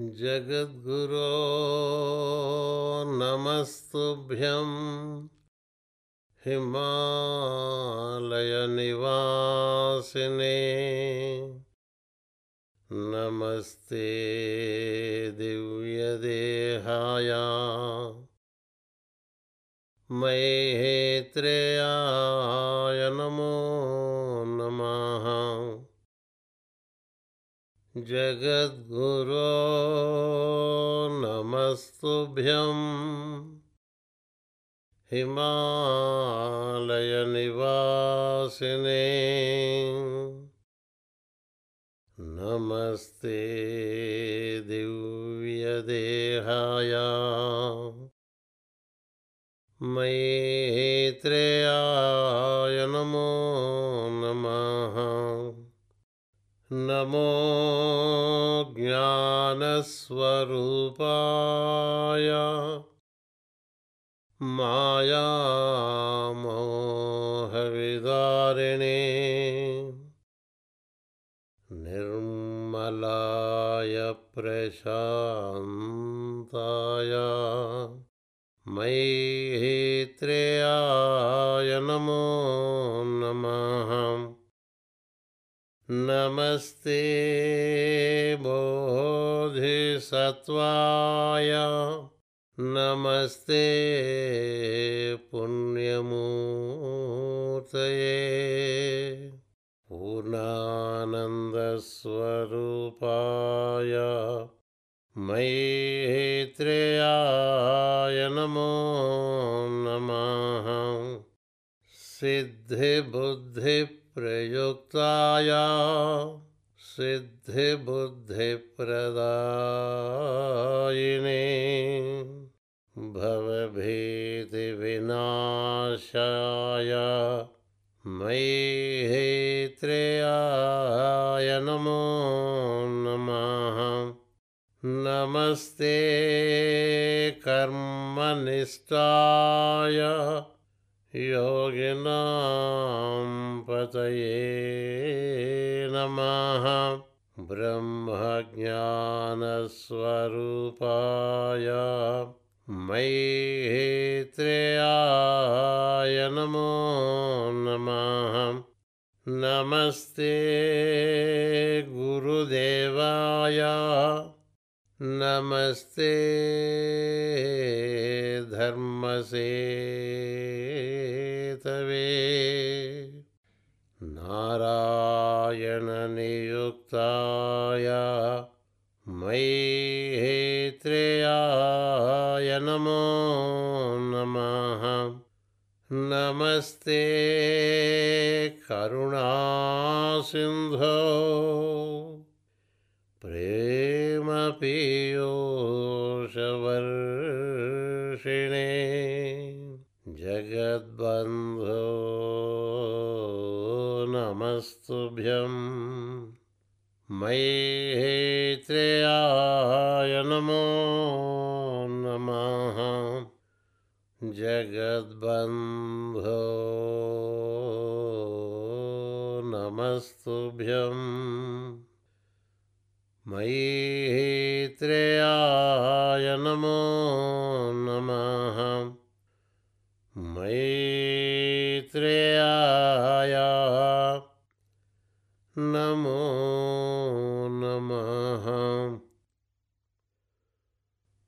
जगद्गुरो नमस्तुभ्यं। हिमालयनिवासिने नमस्ते दिव्यदेहाय। मैत्रेयाय नमो नमः। जगद्गुरो नमस्तुभ्यं हिमालयनिवासिने नमस्ते दिव्यदेहाय। मैत्रेयाय नमो नमो ज्ञानस्वरूपाय मायामोहविदारिणे निर्मलाय प्रशान्ताय मैत्रेयाय नमो नमः नमस्ते बोधिसत्त्वाय। नमस्ते पुण्यमूर्तये। पूर्णानन्दस्वरूपाय। मैत्रेयाय नमो नमः सिद्धिबुद्धिप्रयुक्ताय सिद्धिबुद्धिप्रदायिने भवभीतिविनाशाय मैत्रेयाय नमो नमः। नमस्ते कर्मनिष्ठाय योगिनां पतये नमः। ब्रह्मज्ञानस्वरूपाय मैत्रेयाय नमो नमः। नमस्ते गुरुदेवाय। नमस्ते धर्मसेतवे नारायणनियुक्ताय मैत्रेयाय नमो नमः। नमस्ते करुणासिन्धो। प्रेमपीयूषवर्षिणे जगद्बन्धो नमस्तुभ्यं मयी नमो नमः। जगद्बन्धो नमस्तुभ्यं मयि त्रयाय नमो नमः। मयि त्रयाय नमो